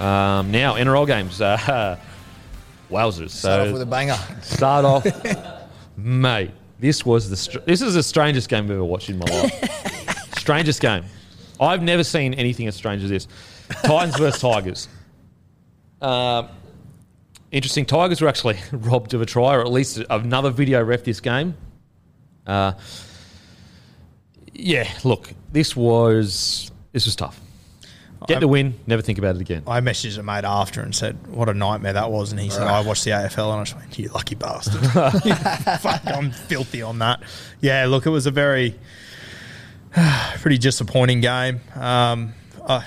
Um, now, NRL games. Uh, wowzers. Start so off with a banger. Start off, mate. This was the str- this is the strangest game I've ever watched in my life. strangest game. I've never seen anything as strange as this. Titans versus Tigers. Um, interesting. Tigers were actually robbed of a try, or at least another video ref this game. Uh, yeah, look, this was this was tough. Get the win, never think about it again. I messaged a mate after and said, "What a nightmare that was." And he said, "I watched the AFL and I just went, you lucky bastard." Fuck, I'm filthy on that. Yeah, look, it was a very pretty disappointing game. Um, uh,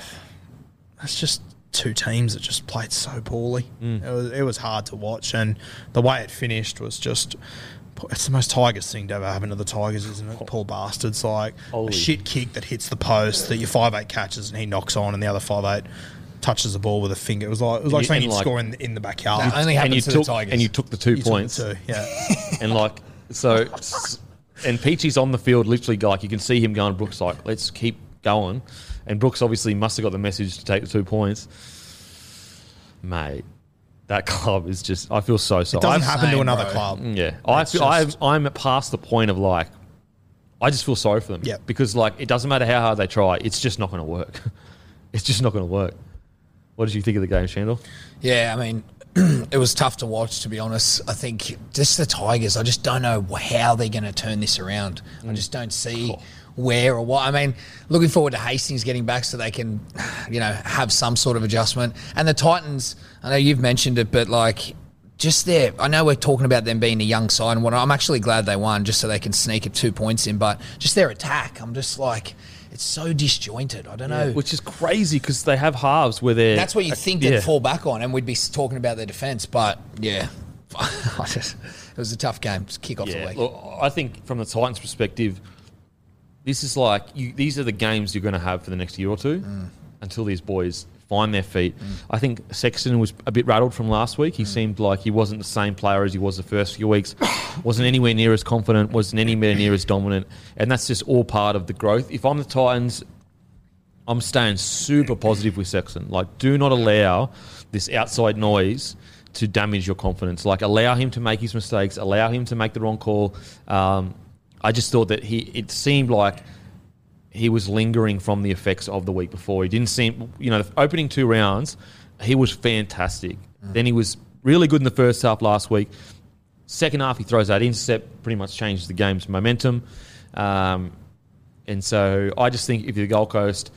it's just two teams that just played so poorly. Mm. It was it was hard to watch, and the way it finished was just. It's the most Tigers thing to ever happen to the Tigers, isn't it? Poor bastards. Like Holy. a shit kick that hits the post that your five eight catches and he knocks on, and the other five eight touches the ball with a finger. It was like it was like you- something you'd like- score in, in the backyard. That only and you happens to took the Tigers. and you took the two You took the points. two, yeah. and like so and Peachy's on the field literally like you can see him going Brooks like let's keep going and Brooks obviously must have got the message to take the two points mate that club is just I feel so sorry. It doesn't I've- happen to another bro. club. yeah. I It's feel just- I'm, I'm past the point of like I just feel sorry for them. Yeah, because like it doesn't matter how hard they try it's just not going to work. It's just not going to work. What did you think of the game Shandor Yeah, I mean, it was tough to watch, to be honest. I think just the Tigers, I just don't know how they're going to turn this around. I mm. just don't see where or what. I mean, looking forward to Hastings getting back so they can, you know, have some sort of adjustment. And the Titans, I know you've mentioned it, but like, just there, I know we're talking about them being a young side and what I'm actually glad they won just so they can sneak it two points in, but just their attack, I'm just like, it's so disjointed. I don't know. which is crazy because they have halves where they're That's what you think they'd fall back on, and we'd be talking about their defence. But yeah, I just, it was a tough game. Just kick off the week. look, I think from the Titans' perspective, this is like you, these are the games you're going to have for the next year or two Mm. until these boys find their feet. I think Sexton was a bit rattled from last week. Mm. He seemed like he wasn't the same player as he was the first few weeks. wasn't anywhere near as confident. Wasn't anywhere near as dominant. And that's just all part of the growth. If I'm the Titans, I'm staying super positive with Sexton. Like, do not allow this outside noise to damage your confidence. Like, allow him to make his mistakes, allow him to make the wrong call. Um, I just thought that he, it seemed like he was lingering from the effects of the week before. He didn't seem, you know, the opening two rounds, he was fantastic. Then he was really good in the first half last week. Second half, he throws that intercept, pretty much changes the game's momentum. Um, and so I just think if you're the Gold Coast,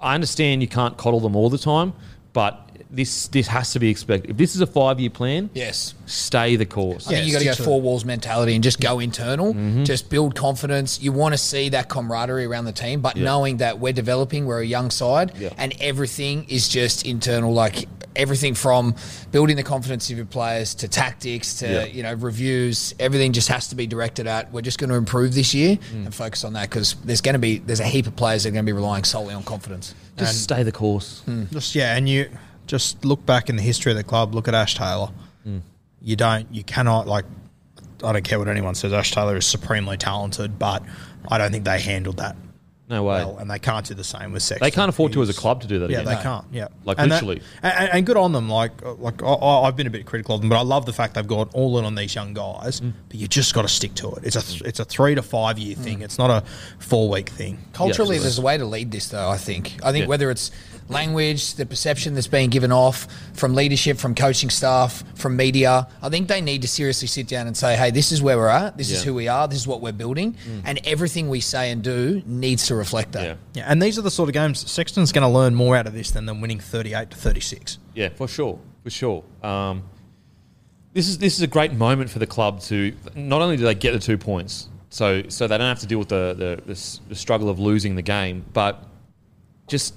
I understand you can't coddle them all the time, but this this has to be expected. If this is a five year plan, Yes. stay the course. I think you got to stick go four walls mentality and just go internal. Mm-hmm. Just build confidence. You want to see that camaraderie around the team, but knowing that we're developing, we're a young side, Yeah. and everything is just internal. Like everything from building the confidence of your players to tactics to Yeah. you know reviews. Everything just has to be directed at. We're just going to improve this year Mm. and focus on that because there's going to be there's a heap of players that are going to be relying solely on confidence. Just stay the course. Just yeah, and you just look back in the history of the club. Look at Ash Taylor. Mm. You don't, you cannot like. I don't care what anyone says. Ash Taylor is supremely talented, but I don't think they handled that No way. well, and they can't do the same with Sexton. they can't afford to as a club to do that. Yeah, again. they can't. Yeah, Like, and that- literally. and, and good on them. Like, like I, I- I've been a bit critical of them, but I love the fact they've gone all in on these young guys. Mm. But you just got to stick to it. It's a th- it's a three to five year thing. It's not a four week thing. Culturally, Yeah. there's a way to lead this, though. I think. I think Yeah. whether it's language, the perception that's being given off from leadership, from coaching staff, from media, I think they need to seriously sit down and say, "Hey, this is where we're at. This is who we are. This is what we're building, and everything we say and do needs to reflect that." Yeah. Yeah, and these are the sort of games Sexton's going to learn more out of this than them winning thirty eight to thirty six. Yeah, for sure, for sure. Um, this is this is a great moment for the club to not only do they get the two points, so so they don't have to deal with the the, the, the struggle of losing the game, but just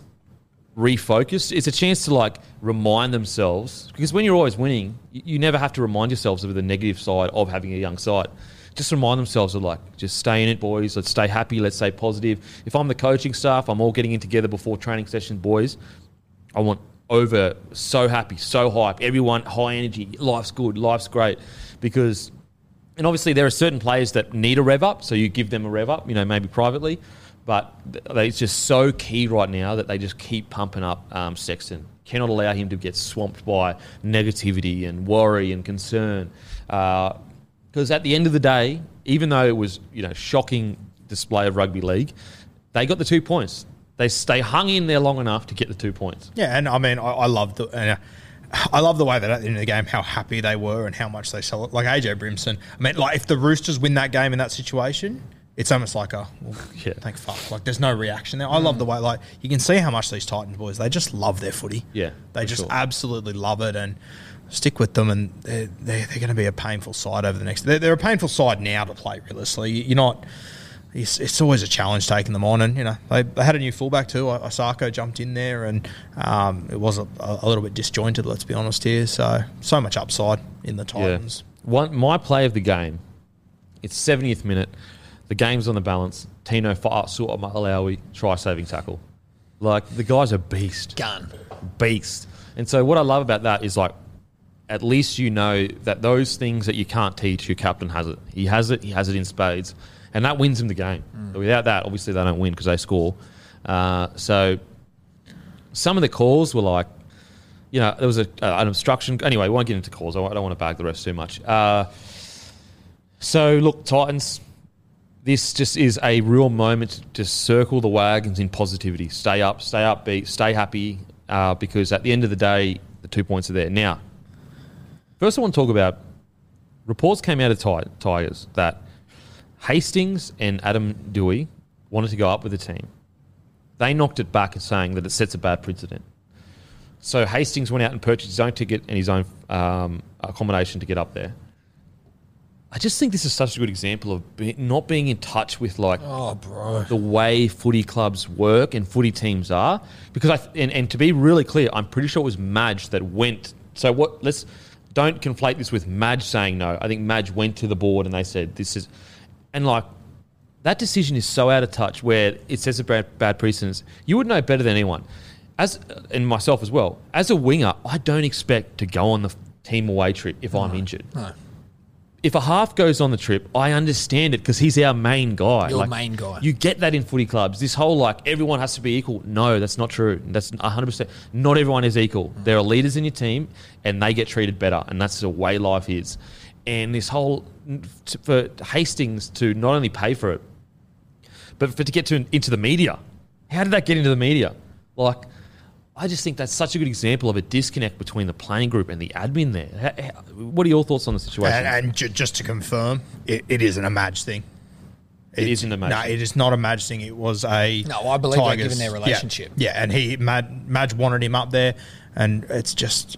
refocus. It's a chance to like remind themselves because when you're always winning, you, you never have to remind yourselves of the negative side of having a young side. Just remind themselves of like, just stay in it, boys. Let's stay happy. Let's stay positive. If I'm the coaching staff, I'm all getting in together before training session, boys. I want over so happy, so hype. Everyone high energy. Life's good. Life's great because, and obviously there are certain players that need a rev up, so you give them a rev up. You know, maybe privately, but it's just so key right now that they just keep pumping up um, Sexton. Cannot allow him to get swamped by negativity and worry and concern. Because at the end of the day, even though it was you know shocking display of rugby league, they got the two points. They they hung in there long enough to get the two points. Yeah, and I mean, I, I love the. Uh, I love the way that at the end of the game, how happy they were and how much they sell it. Like AJ Brimson. I mean, like if the Roosters win that game in that situation, it's almost like a well, Yeah. thank fuck. Like there's no reaction there. I love the way like you can see how much these Titans boys they just love their footy. Yeah, they just sure. absolutely love it and stick with them. And they're they're, they're going to be a painful side over the next. They're, they're a painful side now to play. Realistically, you're not. It's, it's always a challenge taking them on, and you know they, they had a new fullback too. Osako jumped in there, and um, it was a, a little bit disjointed. Let's be honest here. So so much upside in the Titans. One my play of the game. It's 70th minute. The game's on the balance. Tino Fa'asuamaleaui try saving tackle. Like the guy's a beast. Gun. beast. And so what I love about that is like at least you know that those things that you can't teach, your captain has it. He has it. He has it in spades, and that wins him the game. But without that, obviously they don't win because they score. Uh, so some of the calls were like, you know, there was a, uh, an obstruction. Anyway, we won't get into calls. I don't want to bag the rest too much. Uh, so look, Titans. This just is a real moment to circle the wagons in positivity. Stay up, stay upbeat, stay happy, uh, because at the end of the day, the two points are there. Now, first I want to talk about reports came out of Ti- Tigers that Hastings and Adam Doueihi wanted to go up with the team. They knocked it back saying that it sets a bad precedent. So Hastings went out and purchased his own ticket and his own um, accommodation to get up there. I just think this is such a good example of be, not being in touch with like Oh, bro. the way footy clubs work and footy teams are. Because I th- and, and to be really clear, I'm pretty sure it was Madge that went. So what? Let's don't conflate this with Madge saying no. I think Madge went to the board and they said this is, and like that decision is so out of touch where it says a bad, bad precedence. You would know better than anyone, as and myself as well. As a winger, I don't expect to go on the team away trip if I'm injured. If a half goes on the trip, I understand it because he's our main guy. Your main guy. You get that in footy clubs. This whole like everyone has to be equal. No, that's not true. That's 100%. Not everyone is equal. Mm. There are leaders in your team and they get treated better. And that's the way life is. And this whole, for Hastings to not only pay for it, but for to get to into the media. How did that get into the media? Like, I just think that's such a good example of a disconnect between the playing group and the admin there. How- how- what are your thoughts on the situation? And, and ju- just to confirm, it, it isn't a Madge thing. It isn't a Madge No, thing. it is not a Madge thing. It was a No, I believe they're Tigers- given their relationship. Yeah, and he Mad, Madge wanted him up there. and it's just,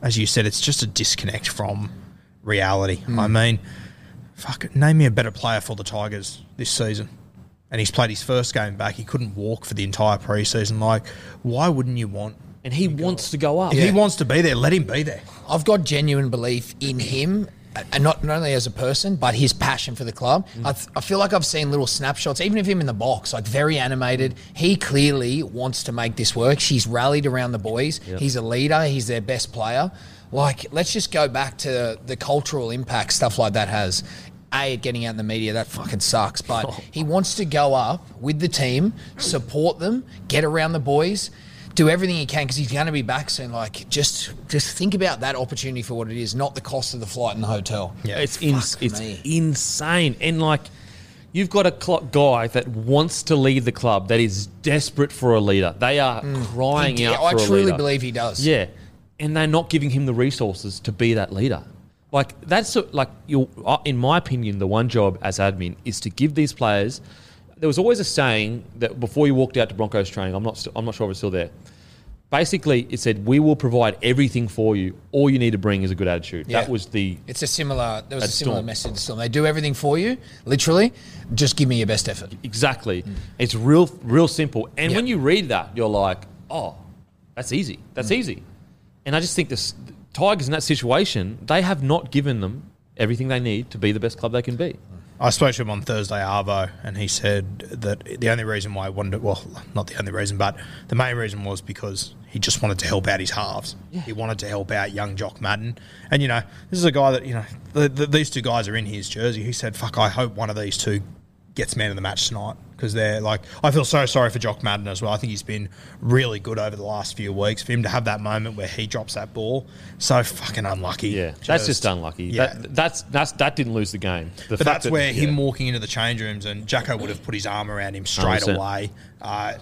as you said, it's just a disconnect from reality. Hmm. I mean, fuck, name me a better player for the Tigers this season. And he's played his first game back. He couldn't walk for the entire preseason. Like, why wouldn't you want? And he oh wants to go up. If he wants to be there, let him be there. I've got genuine belief in him, uh, and not, not only as a person, but his passion for the club. Mm. I, th- I feel like I've seen little snapshots, even of him in the box, like very animated. He clearly wants to make this work. He's rallied around the boys. He's a leader. He's their best player. Like, let's just go back to the cultural impact stuff like that has. A, it getting out in the media, that fucking sucks. But he wants to go up with the team, support them, get around the boys do everything he can because he's going to be back soon. Like, just just think about that opportunity for what it is, not the cost of the flight and the hotel. Yeah. It's ins- it's me. insane, and like you've got a cl- guy that wants to lead the club that is desperate for a leader. They are mm. crying He- out I for a truly believe he does. Yeah, and they're not giving him the resources to be that leader. Like that's a- like you. Uh, in my opinion, the one job as admin is to give these players. There was always a saying that before you walked out to Broncos training, I'm not. St- I'm not sure if it's still there. Basically, it said we will provide everything for you. All you need to bring is a good attitude. Yeah. That was the It's a similar. There was a similar Storm. message. They do everything for you. Literally, just give me your best effort. Exactly. It's real, real simple. And Yeah. when you read that, you're like, oh, that's easy. That's mm. easy. And I just think this Tigers in that situation, they have not given them everything they need to be the best club they can be. I spoke to him on Thursday, Arvo, and he said that the only reason why I wanted, well, not the only reason, but the main reason was because he just wanted to help out his halves. He wanted to help out young Jock Madden. And, you know, this is a guy that, you know, the, the, these two guys are in his jersey. He said, fuck, I hope one of these two gets man of the match tonight because they're like, I feel so sorry for Jock Madden as well. I think he's been really good over the last few weeks. For him to have that moment where he drops that ball, so fucking unlucky. Yeah, that's just unlucky. Yeah. That, that's that's that didn't lose the game. The But fact that's that- where him yeah. walking into the change rooms and Jacko would have put his arm around him straight 100%. away. Uh,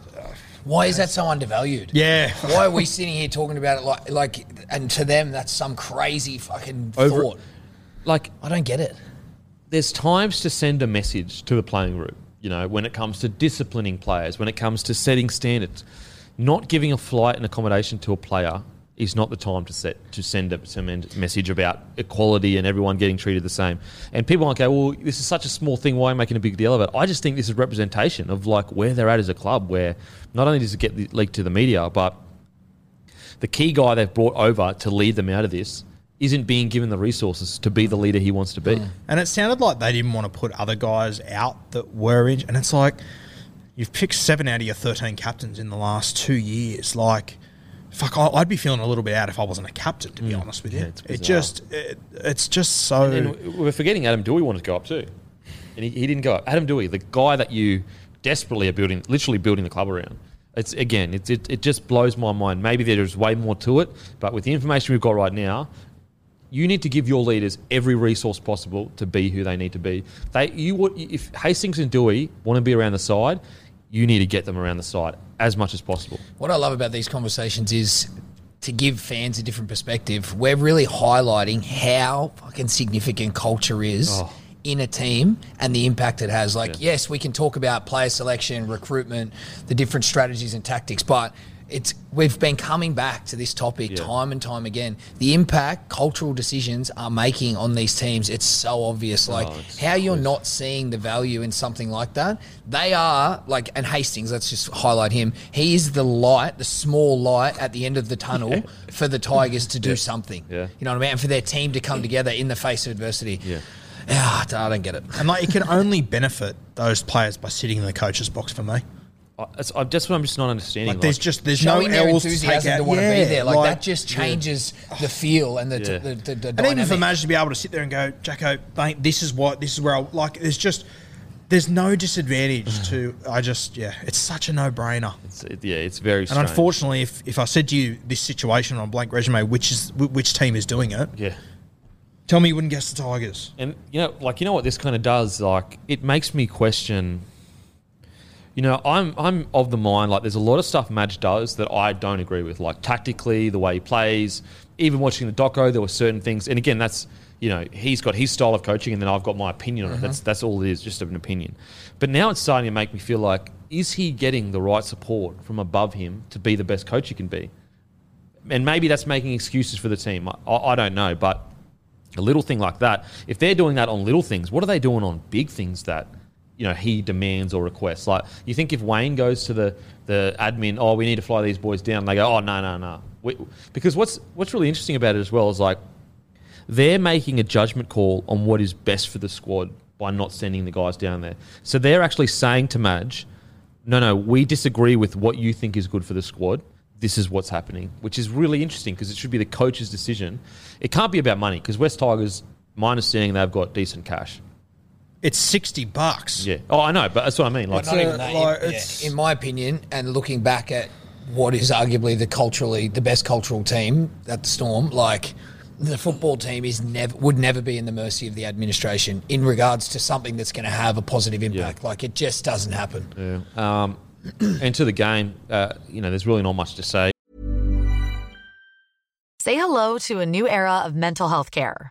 Why is that so undervalued? yeah. Why are we sitting here talking about it like like? And to them, that's some crazy fucking Over- thought. like I don't get it. there's times to send a message to the playing group. You know, when it comes to disciplining players, when it comes to setting standards, not giving a flight and accommodation to a player is not the time to set to send a send message about equality and everyone getting treated the same. And people might go, "Well, this is such a small thing. Why are you making a big deal of it?" I just think this is representation of like where they're at as a club. Where not only does it get leaked to the media, but the key guy they've brought over to lead them out of this isn't being given the resources to be the leader he wants to be. And it sounded like they didn't want to put other guys out that were in. And it's like, you've picked seven out of your 13 captains in the last two years. Like, fuck, I- I'd be feeling a little bit out if I wasn't a captain, to be honest with you. Mm. Yeah, it's it just, it, it's just so. And we're forgetting Adam Doueihi wanted to go up too, and he, he didn't go up. Adam Doueihi, the guy that you desperately are building, literally building the club around. It's again, it, it, it just blows my mind. Maybe there's way more to it, but with the information we've got right now, you need to give your leaders every resource possible to be who they need to be. They, you would, if Hastings and Doueihi want to be around the side, you need to get them around the side as much as possible. What I love about these conversations is to give fans a different perspective. We're really highlighting how fucking significant culture is Oh. in a team and the impact it has. Like, yes, we can talk about player selection, recruitment, the different strategies and tactics, but it's we've been coming back to this topic Yeah. time and time again. The impact cultural decisions are making on these teams, it's so obvious. Like Oh, how you're not seeing the value in something like that. They are like, and Hastings, let's just highlight him. He is the light, the small light at the end of the tunnel for the Tigers to do something. Yeah. You know what I mean? And for their team to come together in the face of adversity. Yeah. Ah, I don't get it. and like, it can only benefit those players by sitting in the coach's box for me. I, that's, I, that's what I'm just not understanding. Like, there's Like, just, there's no Showing their L's to take enthusiasm out. to, want to be there, like, that just changes the feel and the, Yeah. the, the, the And even for dynamic. Madge to be able to sit there and go, Jacko, mate, this is what, this is where I, like, there's just, there's no disadvantage to, I just, yeah, it's such a no brainer. it- yeah, it's very And strange. unfortunately, if, if I said to you this situation on blank resume, which is which team is doing it, yeah. tell me you wouldn't guess the Tigers. And you know, like you know what this kind of does, like it makes me question. You know, I'm I'm of the mind like there's a lot of stuff Madge does that I don't agree with, like tactically, the way he plays. Even watching the doco, there were certain things, and again, that's you know he's got his style of coaching, and then I've got my opinion on it. That's mm-hmm. that's all it is, just an opinion. But now it's starting to make me feel like, is he getting the right support from above him to be the best coach he can be? and maybe that's making excuses for the team. I, I don't know, but a little thing like that, if they're doing that on little things, what are they doing on big things that you know he demands or requests? Like you think if Wayne goes to the the admin, oh, we need to fly these boys down, they go, oh, no, no, no, we, because what's what's really interesting about it as well is like they're making a judgment call on what is best for the squad by not sending the guys down there. So they're actually saying to Madge, no, no, we disagree with what you think is good for the squad. This is what's happening, which is really interesting because it should be the coach's decision. It can't be about money because West Tigers, my understanding, they've got decent cash. It's sixty bucks. Yeah. Oh, I know, but that's what I mean. Like, Not even that. like, in, yeah, it's- in my opinion, and looking back at what is arguably the culturally the best cultural team at the Storm, like the football team is never would never be in the mercy of the administration in regards to something that's going to have a positive impact. Like it just doesn't happen. yeah. Um, and to the game, uh, you know, there's really not much to say. Say hello to a new era of mental health care.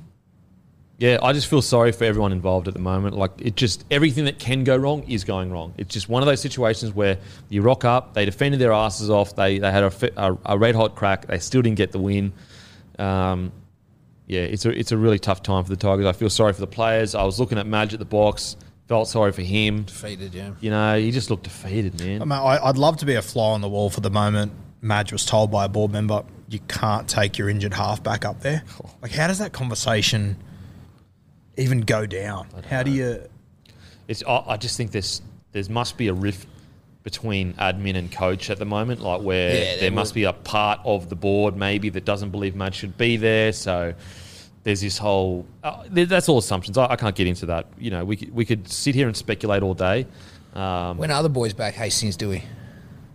yeah, I just feel sorry for everyone involved at the moment. Like it just everything that can go wrong is going wrong. It's just one of those situations where you rock up, they defended their asses off, they they had a, a, a red hot crack, they still didn't get the win. Um, yeah, it's a it's a really tough time for the Tigers. I feel sorry for the players. I was looking at Madge at the box, felt sorry for him. Defeated, yeah. You know, he just looked defeated, man. I mean, I, I'd love to be a fly on the wall for the moment. Madge was told by a board member, you can't take your injured half back up there. Like, how does that conversation even go down? How do you. It's I, I just think there's there must be a rift between admin and coach at the moment, like where Yeah, there there must be a part of the board maybe that doesn't believe Mad should be there. So there's this whole uh, that's all assumptions. I, I can't get into that. You know, we could, we could sit here and speculate all day. Um, When are the boys back? Hastings, do we?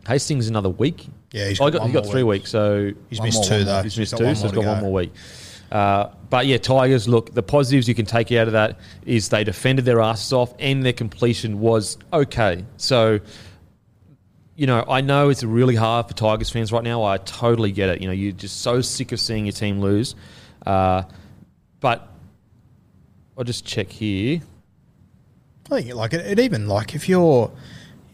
Hastings another week. Yeah, he's Oh, got he got, one he got more three week. weeks. So He's missed more, two, one though. more. He's He's missed got two, one so more he's got to one more week. Uh, but yeah, Tigers. Look, the positives you can take out of that is they defended their asses off, and their completion was okay. So, you know, I know it's really hard for Tigers fans right now. I totally get it. You know, you're just so sick of seeing your team lose. Uh, but I'll just check here. I think like it, it even like if you're,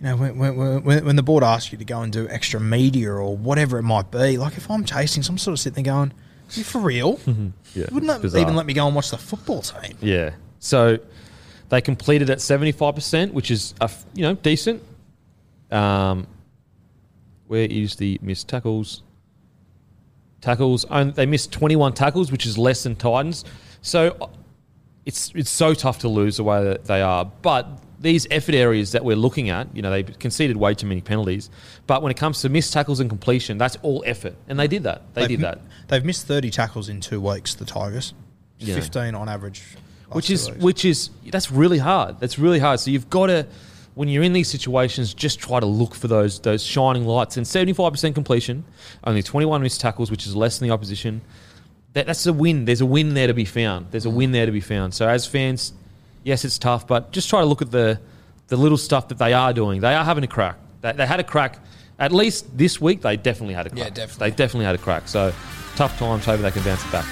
you know, when, when, when, when the board asks you to go and do extra media or whatever it might be, like if I'm chasing, so I'm sort of sitting there going, "Are you for real? Yeah, Wouldn't that bizarre. even let me go and watch the football team?" Yeah. So they completed at 75%, which is, a f you know, decent. Um, where is the missed tackles? Tackles. And they missed 21 tackles, which is less than Titans. So it's it's so tough to lose the way that they are. But these effort areas that we're looking at, you know, they conceded way too many penalties. But when it comes to missed tackles and completion, that's all effort. And they did that. They They've did that. They've missed 30 tackles in two weeks. The Tigers, Yeah. 15 on average. which is weeks. which is that's really hard. That's really hard. So you've got to when you're in these situations, just try to look for those those shining lights. And 75% completion, only 21 missed tackles, which is less than the opposition. That, that's a win. There's a win there to be found. There's a mm. win there to be found. So as fans, yes, it's tough, but just try to look at the the little stuff that they are doing. They are having a crack. They, they had a crack. At least this week, they definitely had a crack. Yeah, definitely. They definitely had a crack. So tough times. Hope they can bounce it back.